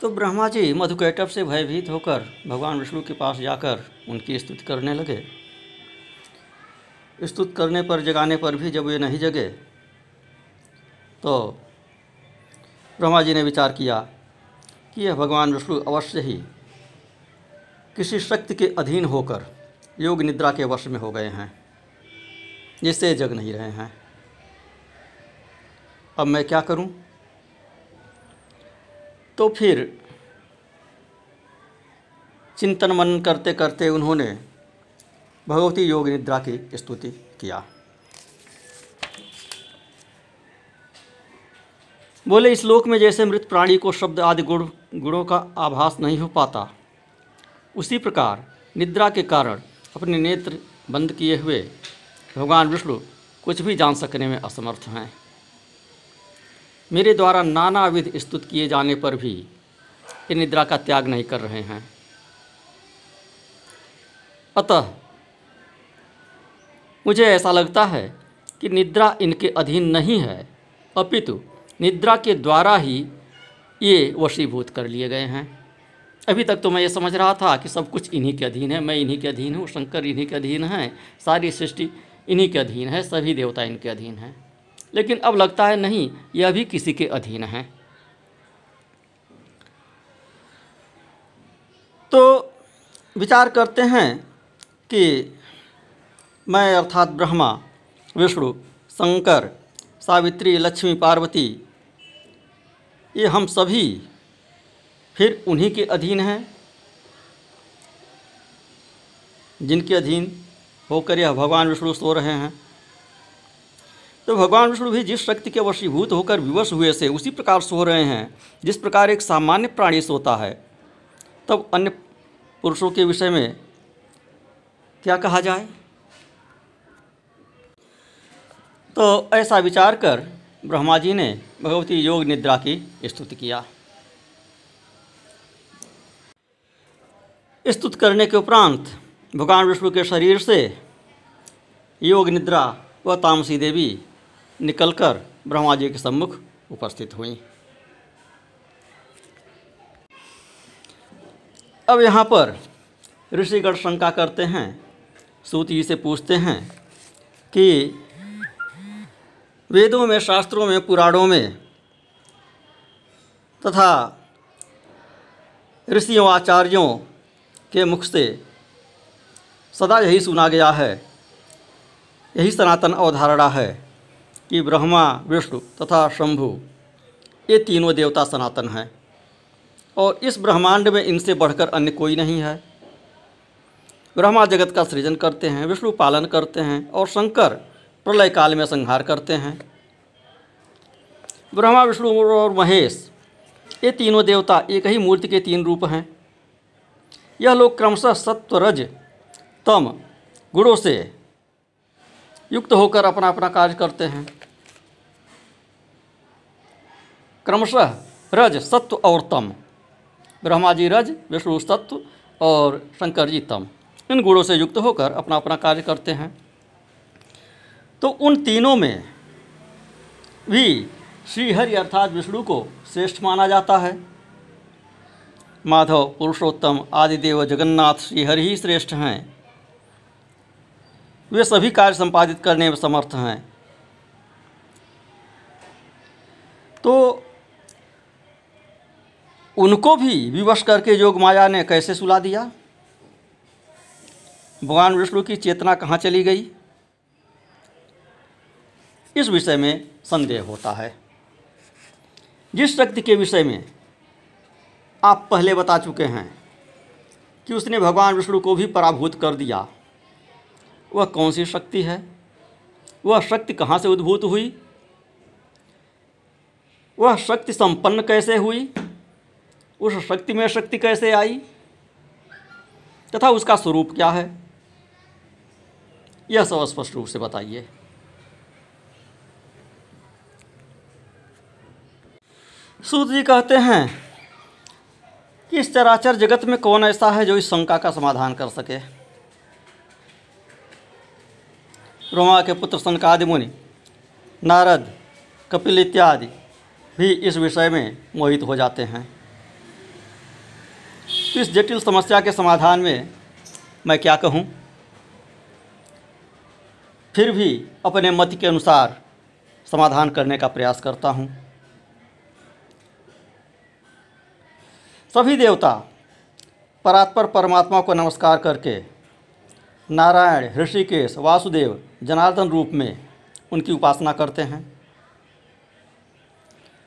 तो ब्रह्मा जी मधुकैटभ से भयभीत होकर भगवान विष्णु के पास जाकर उनकी स्तुति करने लगे स्तुत करने पर, जगाने पर भी जब वे नहीं जगे तो ब्रह्मा जी ने विचार किया कि यह भगवान विष्णु अवश्य ही किसी शक्ति के अधीन होकर योग निद्रा के वश में हो गए हैं, जिससे जग नहीं रहे हैं अब मैं क्या करूँ? तो फिर चिंतन मनन करते करते उन्होंने भगवती योग निद्रा की स्तुति किया। बोले, इस लोक में जैसे मृत प्राणी को शब्द आदि गुण, गुणों का आभास नहीं हो पाता, उसी प्रकार निद्रा के कारण अपने नेत्र बंद किए हुए भगवान विष्णु कुछ भी जान सकने में असमर्थ हैं। मेरे द्वारा नानाविध स्तुत किए जाने पर भी ये निद्रा का त्याग नहीं कर रहे हैं। अतः मुझे ऐसा लगता है कि निद्रा इनके अधीन नहीं है, अपितु निद्रा के द्वारा ही ये वशीभूत कर लिए गए हैं। अभी तक तो मैं ये समझ रहा था कि सब कुछ इन्हीं के अधीन है, मैं इन्हीं के अधीन हूँ, शंकर इन्हीं के अधीन हैं, सारी सृष्टि इन्हीं के अधीन है, सभी देवता इनके अधीन हैं। लेकिन अब लगता है नहीं, यह भी किसी के अधीन है। तो विचार करते हैं कि मैं अर्थात ब्रह्मा, विष्णु, शंकर, सावित्री, लक्ष्मी, पार्वती, ये हम सभी फिर उन्हीं के अधीन हैं। जिनके अधीन होकर यह भगवान विष्णु सो रहे हैं। तो भगवान विष्णु भी जिस शक्ति के वशीभूत होकर विवश हुए से उसी प्रकार सो रहे हैं, जिस प्रकार एक सामान्य प्राणी सोता है। तब अन्य पुरुषों के विषय में क्या कहा जाए? तो ऐसा विचार कर ब्रह्मा जी ने भगवती योग निद्रा की स्तुति किया। स्तुत करने के उपरांत भगवान विष्णु के शरीर से योग निद्रा व तामसी देवी निकलकर ब्रह्मा जी के सम्मुख उपस्थित हुई। अब यहाँ पर ऋषिगढ़ शंका करते हैं, सूत जी से पूछते हैं कि वेदों में, शास्त्रों में, पुराणों में तथा ऋषियों, आचार्यों के मुख से सदा यही सुना गया है, यही सनातन अवधारणा है। कि ब्रह्मा, विष्णु तथा शंभु, ये तीनों देवता सनातन हैं। और इस ब्रह्मांड में इनसे बढ़कर अन्य कोई नहीं है। ब्रह्मा जगत का सृजन करते हैं, विष्णु पालन करते हैं और शंकर प्रलय काल में संहार करते हैं। ब्रह्मा, विष्णु और महेश, ये तीनों देवता एक ही मूर्ति के तीन रूप हैं। यह लोग क्रमशः सत्व रज तम, गुणों से युक्त होकर अपना अपना कार्य करते हैं। क्रमशः रज सत्व और तम। ब्रह्मा जी रज, विष्णु सत्व और शंकर जी तम। इन गुणों से युक्त होकर अपना अपना कार्य करते हैं। तो उन तीनों में भी श्रीहरि अर्थात विष्णु को श्रेष्ठ माना जाता है। माधव, पुरुषोत्तम, आदिदेव, जगन्नाथ श्रीहरि ही श्रेष्ठ हैं। वे सभी कार्य संपादित करने में समर्थ हैं। तो उनको भी विवश करके योग माया ने कैसे सुला दिया? भगवान विष्णु की चेतना कहाँ चली गई? इस विषय में संदेह होता है। जिस शक्ति के विषय में आप पहले बता चुके हैं कि उसने भगवान विष्णु को भी पराभूत कर दिया, वह कौन सी शक्ति है? वह शक्ति कहाँ से उद्भूत हुई? वह शक्ति संपन्न कैसे हुई? उस शक्ति में शक्ति कैसे आई? तथा उसका स्वरूप क्या है? यह सब स्पष्ट रूप से बताइए। सूत जी कहते हैं कि इस चराचर जगत में कौन ऐसा है जो इस शंका का समाधान कर सके? रोमा के पुत्र सनकादि मुनि, नारद, कपिल इत्यादि भी इस विषय में मोहित हो जाते हैं। तो इस जटिल समस्या के समाधान में मैं क्या कहूँ? फिर भी अपने मत के अनुसार समाधान करने का प्रयास करता हूँ। सभी देवता परात्पर परमात्मा को नमस्कार करके नारायण, ऋषिकेश, वासुदेव, जनार्दन रूप में उनकी उपासना करते हैं।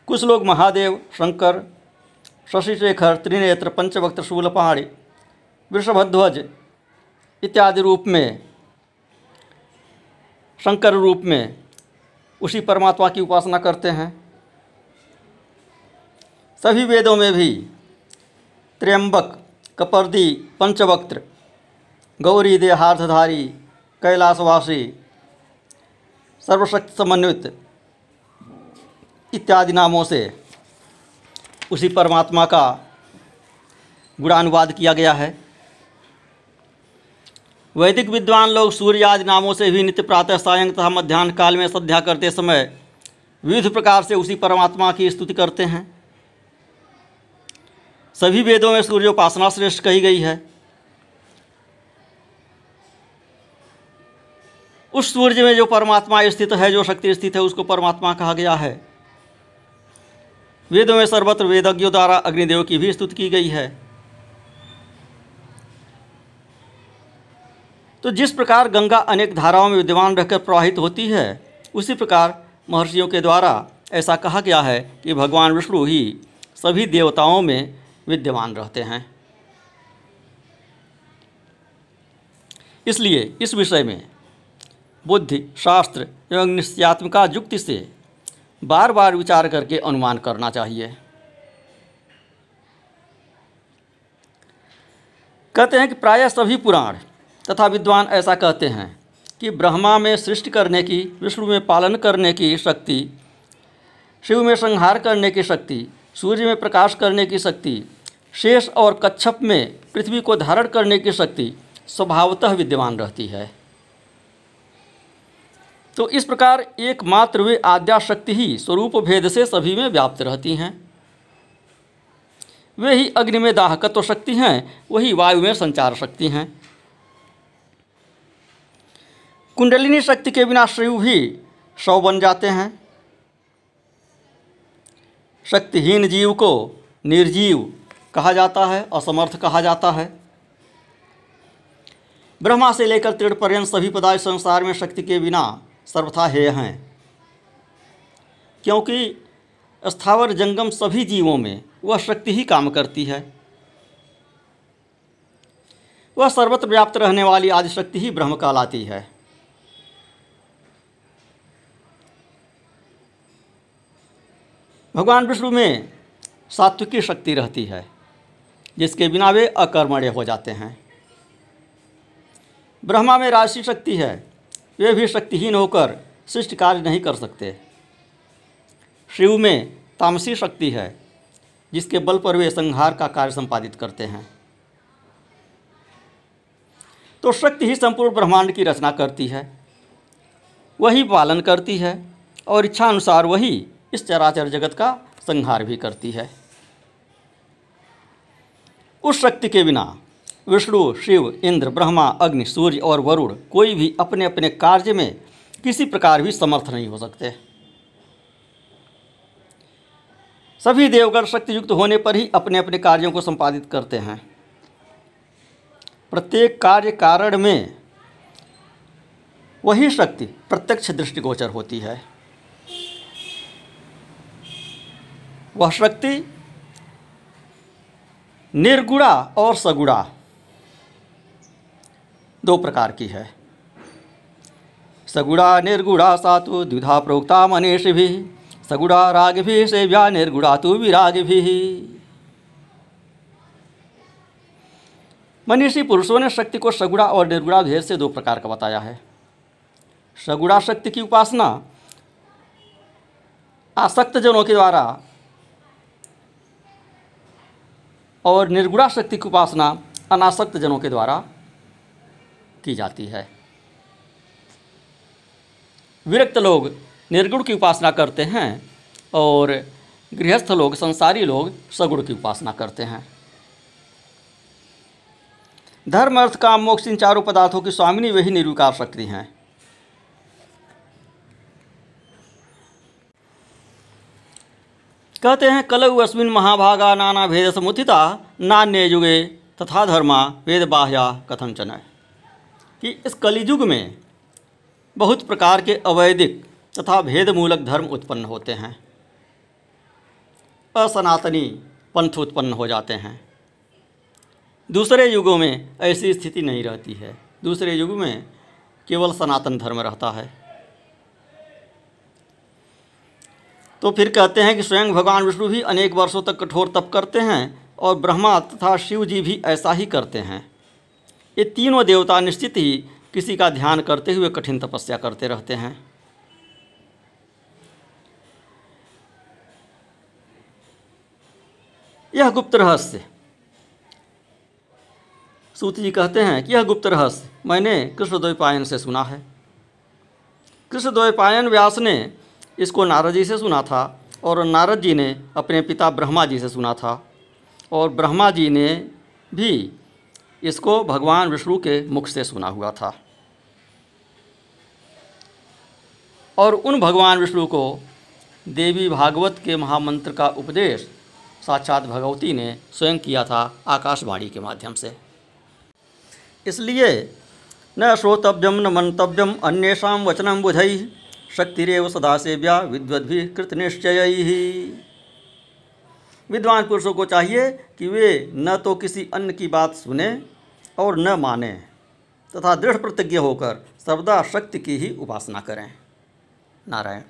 कुछ लोग महादेव, शंकर शशिशेखर त्रिनेत्र पंचवक्त शूलपहाड़ी वृषभध्वज इत्यादि रूप में, शंकर रूप में उसी परमात्मा की उपासना करते हैं। सभी वेदों में भी त्र्यंबक, कपर्दी, पंचवक्त्र, गौरी देहार्थधारी कैलाशवासी, सर्वशक्ति समन्वित इत्यादि नामों से उसी परमात्मा का गुणानुवाद किया गया है। वैदिक विद्वान लोग सूर्य आदि नामों से भी नित्य प्रातः सायं तथा मध्यान्ह काल में संध्या करते समय विविध प्रकार से उसी परमात्मा की स्तुति करते हैं। सभी वेदों में सूर्योपासना श्रेष्ठ कही गई है। उस सूर्य में जो परमात्मा स्थित है, जो शक्ति स्थित है, उसको परमात्मा कहा गया है। वेदों में सर्वत्र वेदज्ञों द्वारा अग्निदेव की भी स्तुति की गई है। तो जिस प्रकार गंगा अनेक धाराओं में विद्यमान रहकर प्रवाहित होती है, उसी प्रकार महर्षियों के द्वारा ऐसा कहा गया है कि भगवान विष्णु ही सभी देवताओं में विद्यमान रहते हैं। इसलिए इस विषय में बुद्धि, शास्त्र एवं निश्चयात्मिका युक्ति से बार बार विचार करके अनुमान करना चाहिए। कहते हैं कि प्रायः सभी पुराण तथा विद्वान ऐसा कहते हैं कि ब्रह्मा में सृष्टि करने की, विष्णु में पालन करने की शक्ति, शिव में संहार करने की शक्ति, सूर्य में प्रकाश करने की शक्ति, शेष और कच्छप में पृथ्वी को धारण करने की शक्ति, स्वभावतः विद्यमान रहती है। तो इस प्रकार एकमात्र वे आद्याशक्ति ही स्वरूप भेद से सभी में व्याप्त रहती हैं। वे ही अग्नि में दाहकत्व शक्ति हैं, वही वायु में संचार शक्ति हैं। कुंडलिनी शक्ति के बिना शिव भी शव बन जाते हैं। शक्तिहीन जीव को निर्जीव कहा जाता है, असमर्थ कहा जाता है। ब्रह्मा से लेकर तृण पर्यंत सभी पदार्थ संसार में शक्ति के बिना सर्वथा हेय हैं। क्योंकि स्थावर जंगम सभी जीवों में वह शक्ति ही काम करती है। वह सर्वत्र व्याप्त रहने वाली आदिशक्ति ही ब्रह्म कहलाती है। भगवान विष्णु में सात्विकी शक्ति रहती है, जिसके बिना वे अकर्मण्य हो जाते हैं। ब्रह्मा में राशि शक्ति है वे भी शक्तिहीन होकर शिष्ट कार्य नहीं कर सकते। शिव में तामसी शक्ति है, जिसके बल पर वे संहार का कार्य संपादित करते हैं। तो शक्ति ही संपूर्ण ब्रह्मांड की रचना करती है। वही पालन करती है और इच्छा अनुसार वही इस चराचर जगत का संहार भी करती है। उस शक्ति के बिना विष्णु, शिव, इंद्र, ब्रह्मा, अग्नि, सूर्य और वरुण कोई भी अपने अपने कार्य में किसी प्रकार भी समर्थ नहीं हो सकते। सभी देवगण शक्ति युक्त होने पर ही अपने अपने कार्यों को संपादित करते हैं। प्रत्येक कार्य कारण में वही शक्ति प्रत्यक्ष दृष्टिगोचर होती है। वह शक्ति निर्गुणा और सगुणा दो प्रकार की है। सगुणा निर्गुणा सा तो द्विधा प्रोक्ता मनीष भी सगुणा राग भी सेव्या निर्गुणा तो विराग भी मनीषी पुरुषों ने शक्ति को सगुणा और निर्गुणा भेद से दो प्रकार का बताया है। सगुणा शक्ति की उपासना आसक्त जनों के द्वारा और निर्गुणा शक्ति की उपासना अनासक्त जनों के द्वारा की जाती है। विरक्त लोग निर्गुण की उपासना करते हैं और गृहस्थ लोग, संसारी लोग सगुण की उपासना करते हैं। धर्म, अर्थ, काम, मोक्ष, इन चारों पदार्थों की स्वामिनी वही निर्विकार शक्ति हैं। कहते हैं, कलऊ अस्मिन महाभागा नाना भेद समुथिता नान्य युगे तथा धर्मा वेद बाह्या कथंचन कि इस कलियुग में बहुत प्रकार के अवैदिक तथा भेदमूलक धर्म उत्पन्न होते हैं। असनातनी पंथ उत्पन्न हो जाते हैं। दूसरे युगों में ऐसी स्थिति नहीं रहती है। दूसरे युग में केवल सनातन धर्म रहता है। तो फिर कहते हैं कि स्वयं भगवान विष्णु भी अनेक वर्षों तक कठोर तप करते हैं और ब्रह्मा तथा शिव जी भी ऐसा ही करते हैं। ये तीनों देवता निश्चित ही किसी का ध्यान करते हुए कठिन तपस्या करते रहते हैं। यह गुप्त रहस्य। सूत जी कहते हैं कि यह गुप्त रहस्य मैंने कृष्णद्वैपायन से सुना है। कृष्णद्वैपायन व्यास ने इसको नारद जी से सुना था और नारद जी ने अपने पिता ब्रह्मा जी से सुना था और ब्रह्मा जी ने भी इसको भगवान विष्णु के मुख से सुना हुआ था। और उन भगवान विष्णु को देवी भागवत के महामंत्र का उपदेश साक्षात भगवती ने स्वयं किया था आकाशवाणी के माध्यम से। इसलिए न श्रोतव्यम न मंतव्यम अन्येषा वचनम बुधई शक्तिरव सदा सेव्या विद्वद्भि कृत निश्चय ही विद्वान पुरुषों को चाहिए कि वे न तो किसी अन्य की बात सुने और न माने तथा दृढ़ प्रतिज्ञ होकर सर्वदा शक्ति की ही उपासना करें। नारायण।